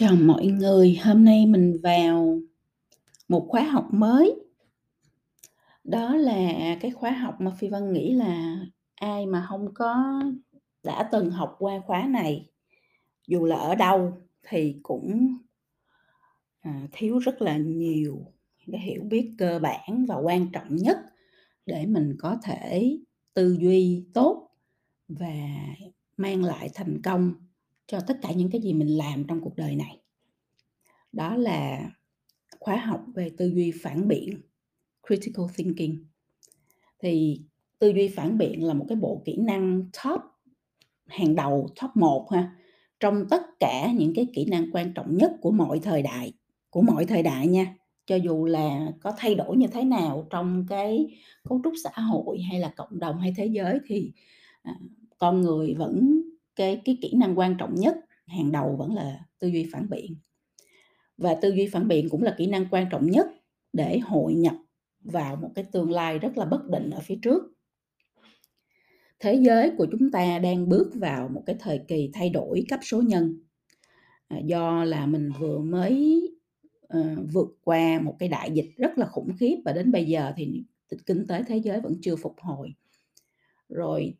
Chào mọi người, hôm nay mình vào một khóa học mới. Đó là cái khóa học mà Phi Vân nghĩ là ai mà không có đã từng học qua khóa này, dù là ở đâu thì cũng, à, thiếu rất là nhiều cái hiểu biết cơ bản và quan trọng nhất để mình có thể tư duy tốt và mang lại thành công cho tất cả những cái gì mình làm trong cuộc đời này. Đó là khóa học về tư duy phản biện, critical thinking. Thì tư duy phản biện là một cái bộ kỹ năng top hàng đầu, top 1 ha, trong tất cả những cái kỹ năng quan trọng nhất của mọi thời đại, của mọi thời đại nha. Cho dù là có thay đổi như thế nào trong cái cấu trúc xã hội hay là cộng đồng hay thế giới thì, à, con người vẫn cái cái kỹ năng quan trọng nhất, hàng đầu vẫn là tư duy phản biện. Và tư duy phản biện cũng là kỹ năng quan trọng nhất để hội nhập vào một cái tương lai rất là bất định ở phía trước. Thế giới của chúng ta đang bước vào một cái thời kỳ thay đổi cấp số nhân. À, do là mình vừa mới, uh, vượt qua một cái đại dịch rất là khủng khiếp và đến bây giờ thì kinh tế thế giới vẫn chưa phục hồi. Rồi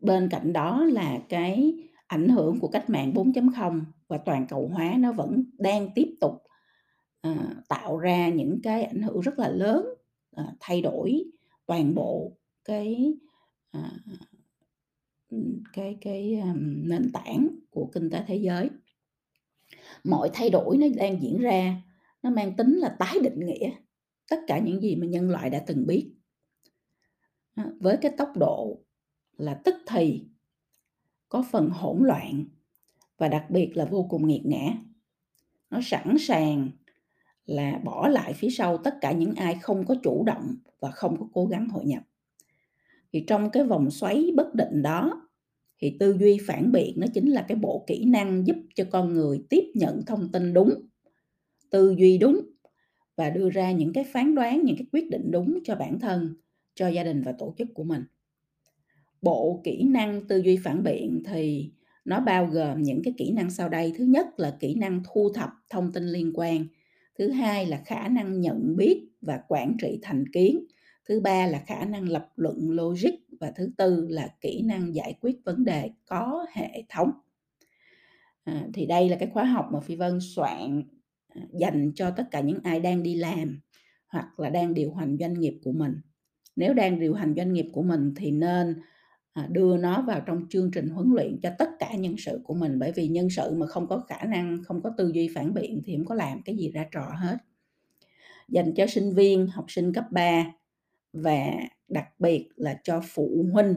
bên cạnh đó là cái ảnh hưởng của cách mạng 4.0 và toàn cầu hóa nó vẫn đang tiếp tục, à, tạo ra những cái ảnh hưởng rất là lớn, à, thay đổi toàn bộ cái, à, cái cái, um, nền tảng của kinh tế thế giới. Mọi thay đổi nó đang diễn ra, nó mang tính là tái định nghĩa tất cả những gì mà nhân loại đã từng biết. à, với cái tốc độ là tức thì, có phần hỗn loạn và đặc biệt là vô cùng nghiệt ngã. Nó sẵn sàng là bỏ lại phía sau tất cả những ai không có chủ động và không có cố gắng hội nhập. Thì trong cái vòng xoáy bất định đó, thì tư duy phản biện nó chính là cái bộ kỹ năng giúp cho con người tiếp nhận thông tin đúng, tư duy đúng và đưa ra những cái phán đoán, những cái quyết định đúng cho bản thân, cho gia đình và tổ chức của mình. Bộ kỹ năng tư duy phản biện thì nó bao gồm những cái kỹ năng sau đây. Thứ nhất là kỹ năng thu thập thông tin liên quan. Thứ hai là khả năng nhận biết và quản trị thành kiến. Thứ ba là khả năng lập luận logic và thứ tư là kỹ năng giải quyết vấn đề có hệ thống. À, thì đây là cái khóa học mà Phi Vân soạn, à, dành cho tất cả những ai đang đi làm hoặc là đang điều hành doanh nghiệp của mình. Nếu đang điều hành doanh nghiệp của mình thì nên, À, đưa nó vào trong chương trình huấn luyện cho tất cả nhân sự của mình, bởi vì nhân sự mà không có khả năng, không có tư duy phản biện thì không có làm cái gì ra trò hết. Dành cho sinh viên, học sinh cấp 3 và đặc biệt là cho phụ huynh.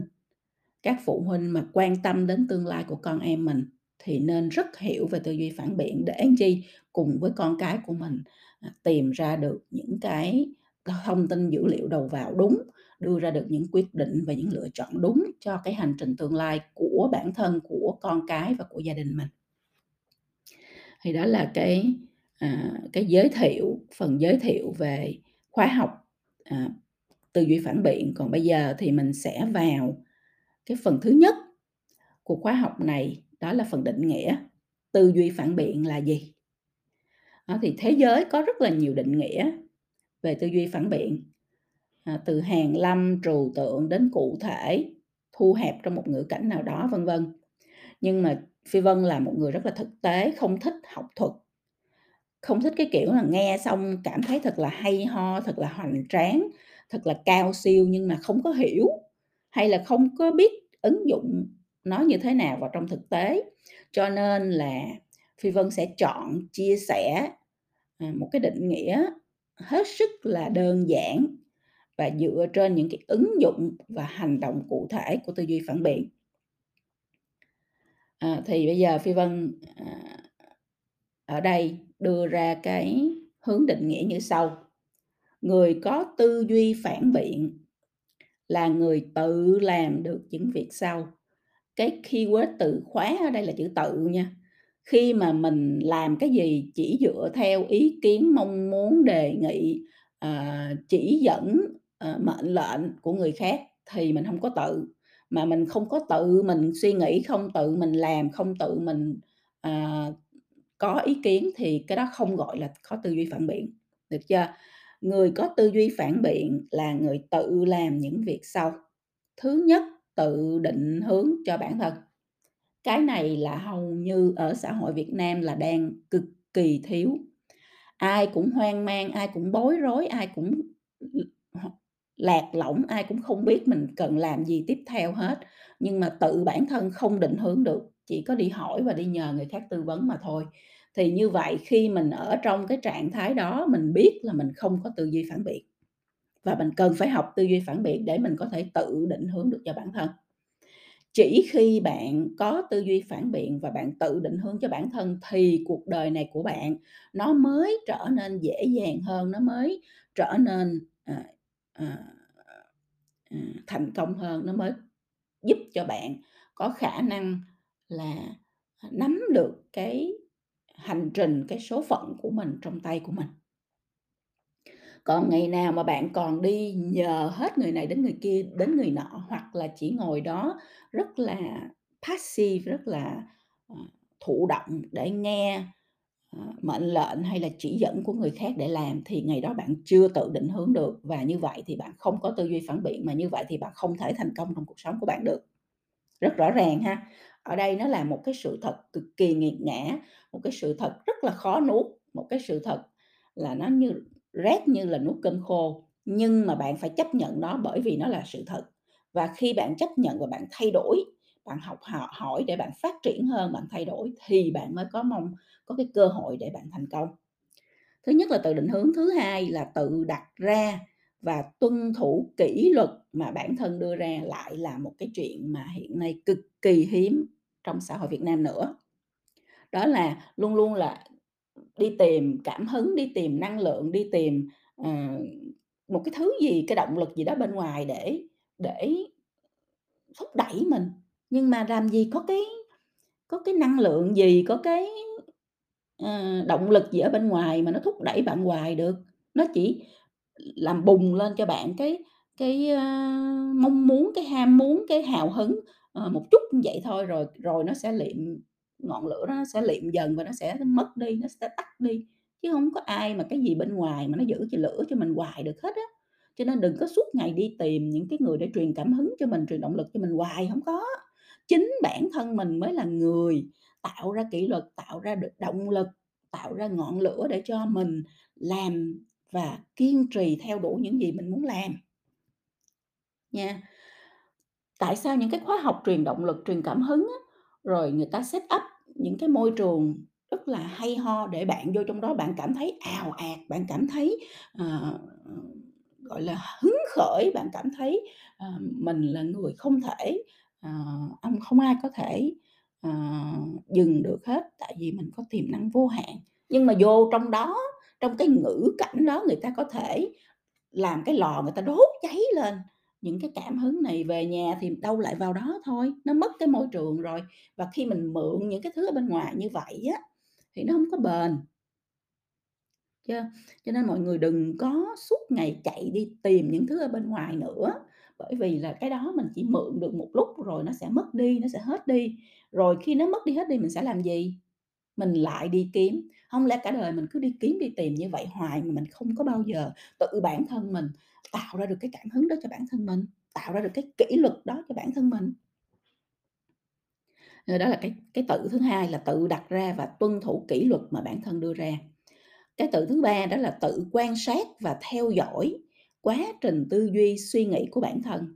Các phụ huynh mà quan tâm đến tương lai của con em mình thì nên rất hiểu về tư duy phản biện để anh chi? Cùng với con cái của mình, à, tìm ra được những cái thông tin dữ liệu đầu vào đúng, đưa ra được những quyết định và những lựa chọn đúng cho cái hành trình tương lai của bản thân, của con cái và của gia đình mình. Thì đó là cái, à, cái giới thiệu, phần giới thiệu về khóa học, à, tư duy phản biện. Còn bây giờ thì mình sẽ vào cái phần thứ nhất của khóa học này, đó là phần định nghĩa. Tư duy phản biện là gì? Đó, thì thế giới có rất là nhiều định nghĩa về tư duy phản biện, à, từ hàng lâm, trừu tượng đến cụ thể, thu hẹp trong một ngữ cảnh nào đó, vân vân. Nhưng mà Phi Vân là một người rất là thực tế, không thích học thuật. Không thích cái kiểu là nghe xong cảm thấy thật là hay ho, thật là hoành tráng, thật là cao siêu nhưng mà không có hiểu, hay là không có biết ứng dụng nó như thế nào vào trong thực tế. Cho nên là Phi Vân sẽ chọn chia sẻ, à, một cái định nghĩa hết sức là đơn giản và dựa trên những cái ứng dụng và hành động cụ thể của tư duy phản biện. À, thì bây giờ Phi Vân, à, ở đây đưa ra cái hướng định nghĩa như sau: Người có tư duy phản biện là người tự làm được những việc sau. Cái keyword từ khóa ở đây là chữ tự nha. Khi mà mình làm cái gì chỉ dựa theo ý kiến, mong muốn, đề nghị, à, chỉ dẫn, ờ, mệnh lệnh của người khác thì mình hông có tự. Mà mình không có tự mình suy nghĩ, không tự mình làm, không tự mình, à, có ý kiến thì cái đó không gọi là có tư duy phản biện, được chưa? Người có tư duy phản biện là người tự làm những việc sau. Thứ nhất, tự định hướng cho bản thân. Cái này là hầu như ở xã hội Việt Nam là đang cực kỳ thiếu. Ai cũng hoang mang, ai cũng bối rối, ai cũng lạc lõng, ai cũng không biết mình cần làm gì tiếp theo hết, nhưng mà tự bản thân không định hướng được, chỉ có đi hỏi và đi nhờ người khác tư vấn mà thôi. Thì như vậy khi mình ở trong cái trạng thái đó, mình biết là mình không có tư duy phản biện, và mình cần phải học tư duy phản biện để mình có thể tự định hướng được cho bản thân. Chỉ khi bạn có tư duy phản biện và bạn tự định hướng cho bản thân thì cuộc đời này của bạn nó mới trở nên dễ dàng hơn, nó mới trở nên, à, à, à, thành công hơn, nó mới giúp cho bạn có khả năng là, nắm được cái hành trình, cái số phận của mình trong tay của mình. Còn ngày nào mà bạn còn đi nhờ hết người này đến người kia, đến người nọ, hoặc là chỉ ngồi đó rất là passive, rất là, ờ, thụ động để nghe, Ờ, mệnh lệnh hay là chỉ dẫn của người khác để làm thì ngày đó bạn chưa tự định hướng được, và như vậy thì bạn không có tư duy phản biện, mà như vậy thì bạn không thể thành công trong cuộc sống của bạn được. Rất rõ ràng ha. Ở đây nó là một cái sự thật cực kỳ nghiệt ngã, một cái sự thật rất là khó nuốt, một cái sự thật là nó như rét như là nuốt cơm khô, nhưng mà bạn phải chấp nhận nó bởi vì nó là sự thật. Và khi bạn chấp nhận và bạn thay đổi, bạn học họ hỏi để bạn phát triển hơn, bạn thay đổi thì bạn mới có mong có cái cơ hội để bạn thành công. Thứ nhất là tự định hướng, thứ hai là tự đặt ra và tuân thủ kỷ luật mà bản thân đưa ra lại là một cái chuyện mà hiện nay cực kỳ hiếm trong xã hội Việt Nam nữa. Đó là luôn luôn là đi tìm cảm hứng, đi tìm năng lượng, đi tìm, uh, một cái thứ gì, cái động lực gì đó bên ngoài để để thúc đẩy mình. Nhưng mà làm gì có cái có cái năng lượng gì, có cái, uh, động lực gì ở bên ngoài mà nó thúc đẩy bạn hoài được. Nó chỉ làm bùng lên cho bạn cái cái, uh, mong muốn, cái ham muốn, cái hào hứng, uh, một chút như vậy thôi, rồi rồi nó sẽ liệm ngọn lửa đó nó sẽ liệm dần và nó sẽ mất đi, nó sẽ tắt đi, chứ không có ai mà cái gì bên ngoài mà nó giữ cho lửa cho mình hoài được hết á. Cho nên đừng có suốt ngày đi tìm những cái người để truyền cảm hứng cho mình, truyền động lực cho mình hoài, không có. Chính bản thân mình mới là người tạo ra kỷ luật, tạo ra được động lực, tạo ra ngọn lửa để cho mình làm và kiên trì theo đuổi những gì mình muốn làm. Nha. Tại sao những cái khóa học truyền động lực, truyền cảm hứng á, rồi người ta set up những cái môi trường rất là hay ho để bạn vô trong đó bạn cảm thấy ào ạt, bạn cảm thấy, uh, gọi là, hứng khởi, bạn cảm thấy, uh, mình là người không thể, ờ, ông không ai có thể, ờ, dừng được hết, tại vì mình có tiềm năng vô hạn. Nhưng mà vô trong đó, trong cái ngữ cảnh đó người ta có thể làm cái lò người ta đốt cháy lên những cái cảm hứng này, về nhà thì đâu lại vào đó thôi, nó mất cái môi trường rồi. Và khi mình mượn những cái thứ ở bên ngoài như vậy á, thì nó không có bền. Chưa? Cho nên mọi người đừng có suốt ngày chạy đi tìm những thứ ở bên ngoài nữa, bởi vì là cái đó mình chỉ mượn được một lúc rồi nó sẽ mất đi, nó sẽ hết đi. Rồi khi nó mất đi, hết đi mình sẽ làm gì? Mình lại đi kiếm. không lẽ cả đời mình cứ đi kiếm, đi tìm như vậy hoài mà mình không có bao giờ tự bản thân mình tạo ra được cái cảm hứng đó cho bản thân mình, tạo ra được cái kỷ luật đó cho bản thân mình. Ờ, đó là cái cái tự thứ hai là tự đặt ra và tuân thủ kỷ luật mà bản thân đưa ra. Cái tự thứ ba đó là tự quan sát và theo dõi quá trình tư duy, suy nghĩ của bản thân.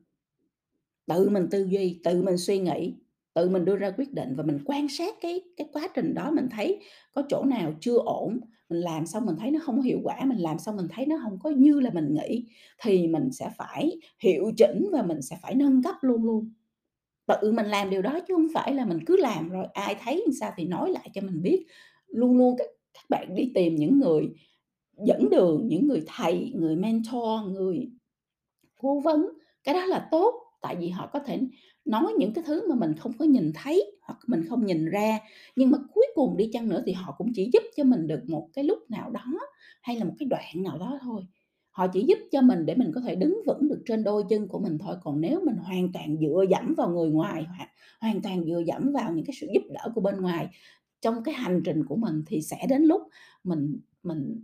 Tự mình tư duy, tự mình suy nghĩ, tự mình đưa ra quyết định và mình quan sát cái cái quá trình đó, mình thấy có chỗ nào chưa ổn, mình làm xong mình thấy nó không hiệu quả, mình làm xong mình thấy nó không có như là mình nghĩ, thì mình sẽ phải hiệu chỉnh và mình sẽ phải nâng cấp luôn luôn. Tự mình làm điều đó chứ không phải là mình cứ làm rồi ai thấy sao thì nói lại cho mình biết. Luôn luôn các các bạn đi tìm những người dẫn đường, những người thầy, người mentor, người cố vấn, cái đó là tốt, tại vì họ có thể nói những cái thứ mà mình không có nhìn thấy hoặc mình không nhìn ra. Nhưng mà cuối cùng đi chăng nữa thì họ cũng chỉ giúp cho mình được một cái lúc nào đó, hay là một cái đoạn nào đó thôi. Họ chỉ giúp cho mình để mình có thể đứng vững được trên đôi chân của mình thôi, còn nếu mình hoàn toàn dựa dẫm vào người ngoài, hoặc hoàn toàn dựa dẫm vào những cái sự giúp đỡ của bên ngoài trong cái hành trình của mình thì sẽ đến lúc mình mình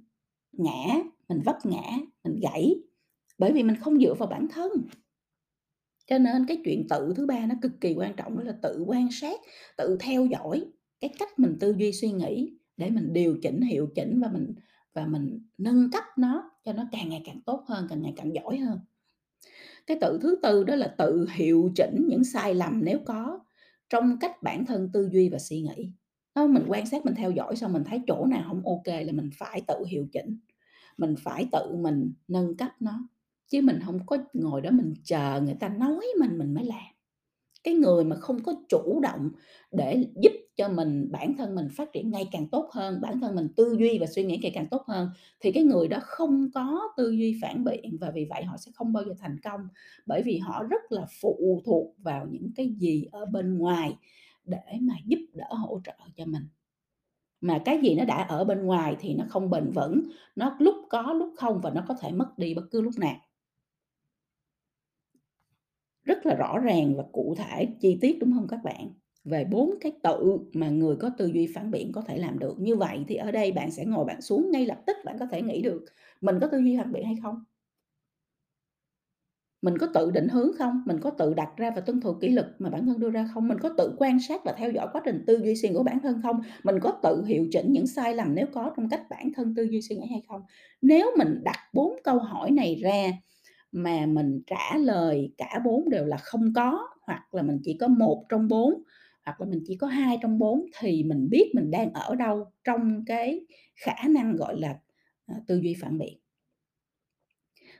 ngã, mình vấp ngã, mình gãy, bởi vì mình không dựa vào bản thân. Cho nên cái chuyện tự thứ ba nó cực kỳ quan trọng đó là tự quan sát, tự theo dõi cái cách mình tư duy suy nghĩ để mình điều chỉnh, hiệu chỉnh và mình và mình nâng cấp nó cho nó càng ngày càng tốt hơn, càng ngày càng giỏi hơn. Cái tự thứ tư đó là tự hiệu chỉnh những sai lầm nếu có trong cách bản thân tư duy và suy nghĩ. Đó, mình quan sát, mình theo dõi xong mình thấy chỗ nào không ok là mình phải tự hiệu chỉnh, mình phải tự mình nâng cấp nó, chứ mình không có ngồi đó mình chờ người ta nói mình mình mới làm. Cái người mà không có chủ động để giúp cho mình bản thân mình phát triển ngày càng tốt hơn, bản thân mình tư duy và suy nghĩ ngày càng tốt hơn, thì cái người đó không có tư duy phản biện và vì vậy họ sẽ không bao giờ thành công, bởi vì họ rất là phụ thuộc vào những cái gì ở bên ngoài để mà giúp đỡ, hỗ trợ cho mình. Mà cái gì nó đã ở bên ngoài thì nó không bền vững, nó lúc có lúc không và nó có thể mất đi bất cứ lúc nào. Rất là rõ ràng và cụ thể, chi tiết, đúng không các bạn? Về bốn cái tự mà người có tư duy phản biện có thể làm được. Như vậy thì ở đây bạn sẽ ngồi bạn xuống ngay lập tức bạn có thể nghĩ được mình có tư duy phản biện hay không? Mình có tự định hướng không? Mình có tự đặt ra và tuân thủ kỷ luật mà bản thân đưa ra không? Mình có tự quan sát và theo dõi quá trình tư duy suy nghĩ của bản thân không? Mình có tự hiệu chỉnh những sai lầm nếu có trong cách bản thân tư duy suy nghĩ hay không? Nếu mình đặt bốn câu hỏi này ra mà mình trả lời cả bốn đều là không có, hoặc là mình chỉ có một trong bốn hoặc là mình chỉ có hai trong bốn thì mình biết mình đang ở đâu trong cái khả năng, gọi là, à, tư duy phản biện.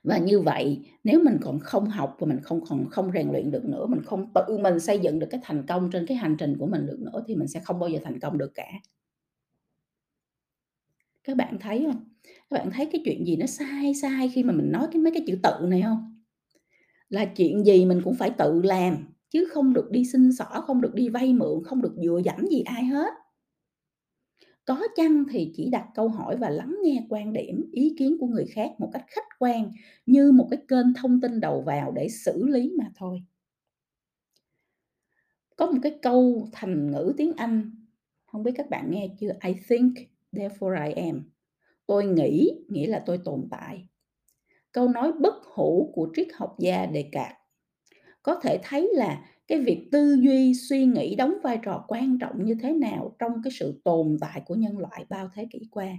Và như vậy, nếu mình còn không học và mình không còn không rèn luyện được nữa, mình không tự mình xây dựng được cái thành công trên cái hành trình của mình được nữa thì mình sẽ không bao giờ thành công được cả. Các bạn thấy không Các bạn thấy cái chuyện gì nó sai sai khi mà mình nói cái mấy cái chữ tự này không Là chuyện gì mình cũng phải tự làm, chứ không được đi xin xỏ, không được đi vay mượn, không được dựa dẫm gì ai hết. Có chăng thì chỉ đặt câu hỏi và lắng nghe quan điểm, ý kiến của người khác một cách khách quan như một cái kênh thông tin đầu vào để xử lý mà thôi. Có một cái câu thành ngữ tiếng Anh, không biết các bạn nghe chưa? I think, therefore I am. Tôi nghĩ, nghĩa là tôi tồn tại. Câu nói bất hủ của triết học gia đề cạc. Có thể thấy là cái việc tư duy, suy nghĩ đóng vai trò quan trọng như thế nào trong cái sự tồn tại của nhân loại bao thế kỷ qua.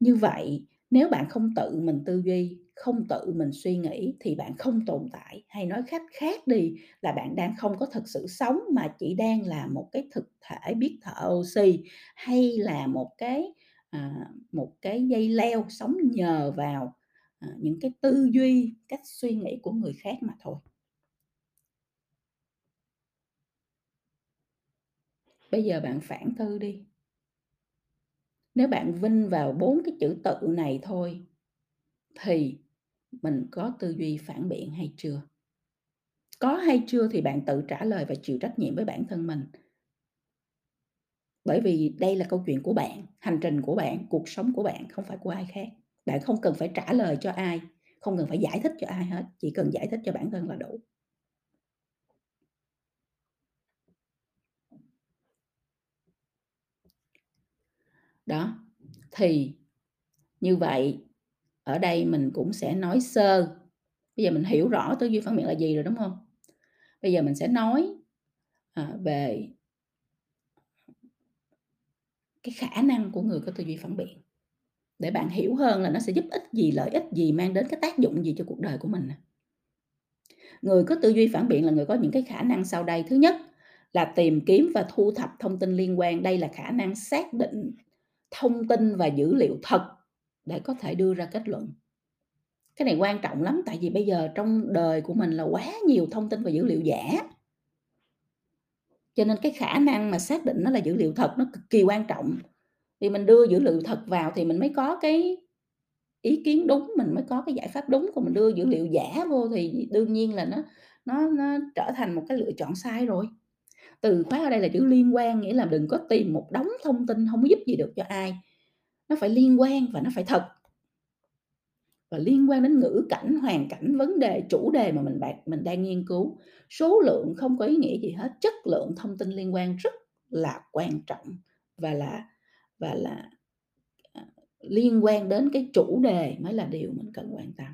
Như vậy, nếu bạn không tự mình tư duy, không tự mình suy nghĩ thì bạn không tồn tại, hay nói cách khác đi là bạn đang không có thực sự sống mà chỉ đang là một cái thực thể biết thở oxy, hay là một cái, à, một cái dây leo sống nhờ vào, à, những cái tư duy, cách suy nghĩ của người khác mà thôi. Bây giờ bạn phản tư đi. Nếu bạn vinh vào bốn cái chữ tự này thôi thì mình có tư duy phản biện hay chưa? Có hay chưa thì bạn tự trả lời và chịu trách nhiệm với bản thân mình. Bởi vì đây là câu chuyện của bạn, hành trình của bạn, cuộc sống của bạn, không phải của ai khác. Bạn không cần phải trả lời cho ai, không cần phải giải thích cho ai hết, chỉ cần giải thích cho bản thân là đủ. Đó, thì như vậy, ở đây mình cũng sẽ nói sơ, bây giờ mình hiểu rõ tư duy phản biện là gì rồi, đúng không Bây giờ mình sẽ nói, à, về cái khả năng của người có tư duy phản biện, để bạn hiểu hơn là nó sẽ giúp ích gì, lợi ích gì, mang đến cái tác dụng gì cho cuộc đời của mình. Người có tư duy phản biện là người có những cái khả năng sau đây. Thứ nhất là tìm kiếm và thu thập thông tin liên quan, đây là khả năng xác định thông tin và dữ liệu thật để có thể đưa ra kết luận. Cái này quan trọng lắm, tại vì bây giờ trong đời của mình là quá nhiều thông tin và dữ liệu giả. Cho nên cái khả năng mà xác định nó là dữ liệu thật nó cực kỳ quan trọng. Vì mình đưa dữ liệu thật vào thì mình mới có cái ý kiến đúng, mình mới có cái giải pháp đúng, còn mình đưa dữ liệu giả vô thì đương nhiên là nó nó nó trở thành một cái lựa chọn sai rồi. Từ khóa ở đây là chữ liên quan, nghĩa là đừng có tìm một đống thông tin không có giúp gì được cho ai. Nó phải liên quan và nó phải thật. Và liên quan đến ngữ cảnh, hoàn cảnh, vấn đề, chủ đề mà mình bạn mình đang nghiên cứu. Số lượng không có ý nghĩa gì hết, chất lượng thông tin liên quan rất là quan trọng và là và là à, liên quan đến cái chủ đề mới là điều mình cần quan tâm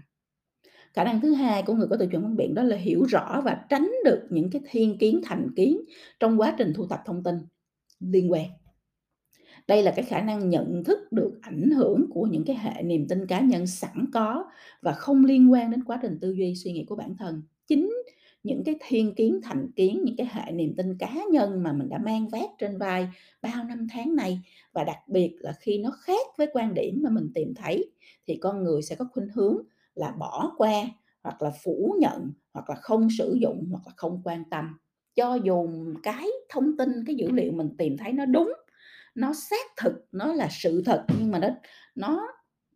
khả năng thứ hai của người có từ chuẩn phân biện đó là hiểu rõ và tránh được những cái thiên kiến, thành kiến trong quá trình thu thập thông tin liên quan. Đây là cái khả năng nhận thức được ảnh hưởng của những cái hệ niềm tin cá nhân sẵn có và không liên quan đến quá trình tư duy, suy nghĩ của bản thân. Chính những cái thiên kiến, thành kiến, những cái hệ niềm tin cá nhân mà mình đã mang vác trên vai bao năm tháng này và đặc biệt là khi nó khác với quan điểm mà mình tìm thấy thì con người sẽ có khuynh hướng là bỏ qua, hoặc là phủ nhận, hoặc là không sử dụng, hoặc là không quan tâm. Cho dù cái thông tin, cái dữ liệu mình tìm thấy nó đúng, nó xác thực, nó là sự thật, nhưng mà nó nó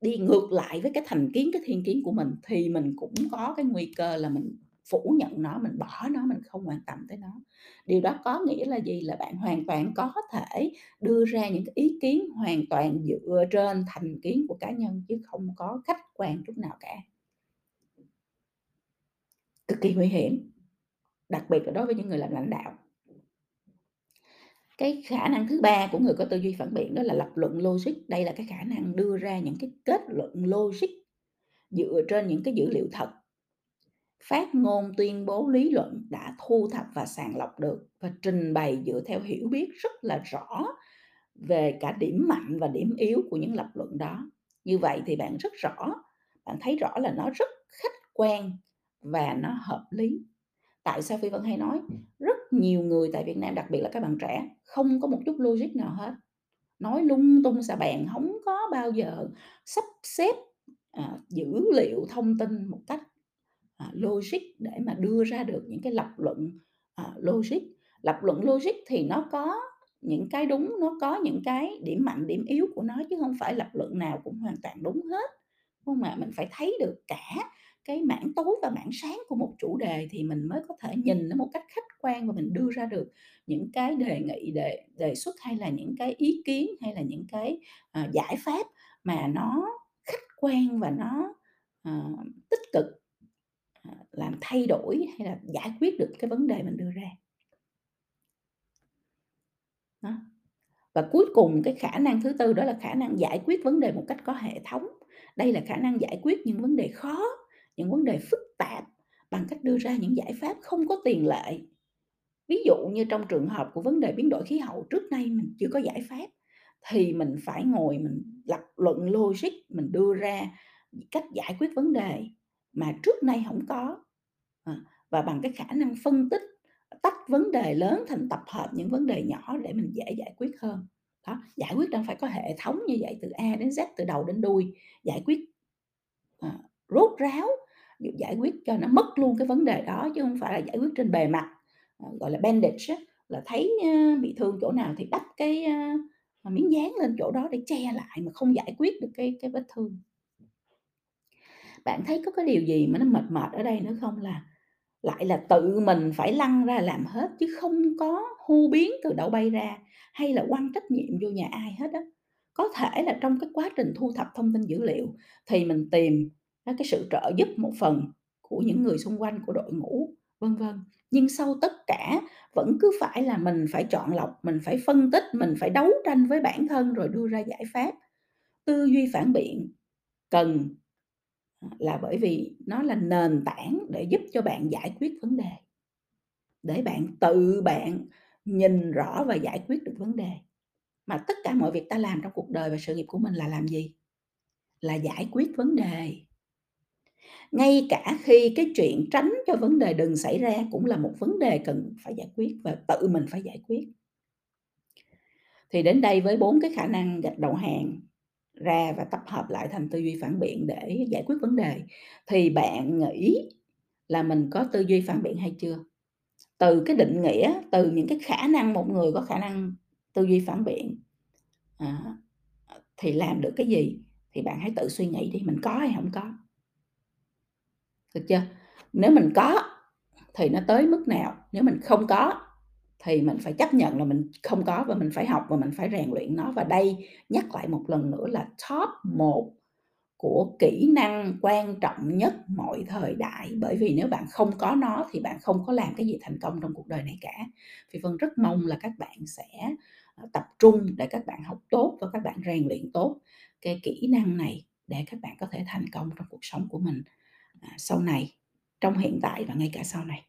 đi ngược lại với cái thành kiến, cái thiên kiến của mình, thì mình cũng có cái nguy cơ là mình phủ nhận nó, mình bỏ nó, mình không quan tâm tới nó. Điều đó có nghĩa là gì? Là bạn hoàn toàn có thể đưa ra những ý kiến hoàn toàn dựa trên thành kiến của cá nhân, chứ không có khách quan chút nào cả. Cực kỳ nguy hiểm, đặc biệt là đối với những người làm lãnh đạo. Cái khả năng thứ ba của người có tư duy phản biện đó là lập luận logic. Đây là cái khả năng đưa ra những cái kết luận logic dựa trên những cái dữ liệu thật phát ngôn tuyên bố lý luận đã thu thập và sàng lọc được và trình bày dựa theo hiểu biết rất là rõ về cả điểm mạnh và điểm yếu của những lập luận đó. Như vậy thì bạn rất rõ bạn thấy rõ là nó rất khách quan và nó hợp lý. Tại sao phi vân hay nói? Rất nhiều người tại việt nam đặc biệt là các bạn trẻ không có một chút logic nào hết. Nói lung tung xà bèn không có bao giờ sắp xếp à, dữ liệu thông tin một cách à, logic để mà đưa ra được những cái lập luận à, logic. Lập luận logic thì nó có những cái đúng nó có những cái điểm mạnh điểm yếu của nó chứ không phải lập luận nào cũng hoàn toàn đúng hết. Không mà mình phải thấy được cả cái mảng tối và mảng sáng của một chủ đề thì mình mới có thể nhìn nó một cách khách quan và mình đưa ra được những cái đề nghị đề đề xuất hay là những cái ý kiến hay là những cái uh, giải pháp mà nó khách quan và nó uh, tích cực làm thay đổi hay là giải quyết được cái vấn đề mình đưa ra. Đó. và cuối cùng cái khả năng thứ tư đó là khả năng giải quyết vấn đề một cách có hệ thống. Đây là khả năng giải quyết những vấn đề khó, những vấn đề phức tạp bằng cách đưa ra những giải pháp không có tiền lệ. Ví dụ như trong trường hợp của vấn đề biến đổi khí hậu, trước nay mình chưa có giải pháp, thì mình phải ngồi mình lập luận logic, mình đưa ra cách giải quyết vấn đề mà trước nay không có. Ờ, và bằng cái khả năng phân tích tách vấn đề lớn thành tập hợp những vấn đề nhỏ để mình dễ giải quyết hơn. Đó giải quyết đang phải có hệ thống như vậy từ a đến z từ đầu đến đuôi giải quyết à, rốt ráo giải quyết cho nó mất luôn cái vấn đề đó chứ không phải là giải quyết trên bề mặt. À, gọi là bandage là thấy bị thương chỗ nào thì đắp cái miếng dán lên chỗ đó để che lại mà không giải quyết được cái cái vết thương bạn thấy có cái điều gì mà nó mệt mệt ở đây nữa không? Là lại là tự mình phải lăn ra làm hết chứ không có hô biến từ đâu bay ra, hay là quăng trách nhiệm vô nhà ai hết á. Có thể là trong cái quá trình thu thập thông tin dữ liệu thì mình tìm cái sự trợ giúp một phần của những người xung quanh, của đội ngũ, vân vân. Nhưng sau tất cả vẫn cứ phải là mình phải chọn lọc, mình phải phân tích, mình phải đấu tranh với bản thân rồi đưa ra giải pháp. Tư duy phản biện cần là bởi vì nó là nền tảng để giúp cho bạn giải quyết vấn đề. Để bạn tự bạn nhìn rõ và giải quyết được vấn đề. Mà tất cả mọi việc ta làm trong cuộc đời và sự nghiệp của mình là làm gì? Là giải quyết vấn đề. Ngay cả khi cái chuyện tránh cho vấn đề đừng xảy ra cũng là một vấn đề cần phải giải quyết và tự mình phải giải quyết. Thì đến đây với bốn cái khả năng gạch đầu hàng ra và tập hợp lại thành tư duy phản biện để giải quyết vấn đề. Thì bạn nghĩ là mình có tư duy phản biện hay chưa? Từ cái định nghĩa từ những cái khả năng một người có khả năng tư duy phản biện à, thì làm được cái gì? Thì bạn hãy tự suy nghĩ đi mình có hay không có? Được chưa? Nếu mình có thì nó tới mức nào? Nếu mình không có thì mình phải chấp nhận là mình không có và mình phải học và mình phải rèn luyện nó. Và đây nhắc lại một lần nữa là top 1 của kỹ năng quan trọng nhất mọi thời đại. Bởi vì nếu bạn không có nó thì bạn không có làm cái gì thành công trong cuộc đời này cả. Vì Vân rất mong là các bạn sẽ ờ, tập trung để các bạn học tốt và các bạn rèn luyện tốt cái kỹ năng này để các bạn có thể thành công trong cuộc sống của mình, à, sau này, trong hiện tại và ngay cả sau này.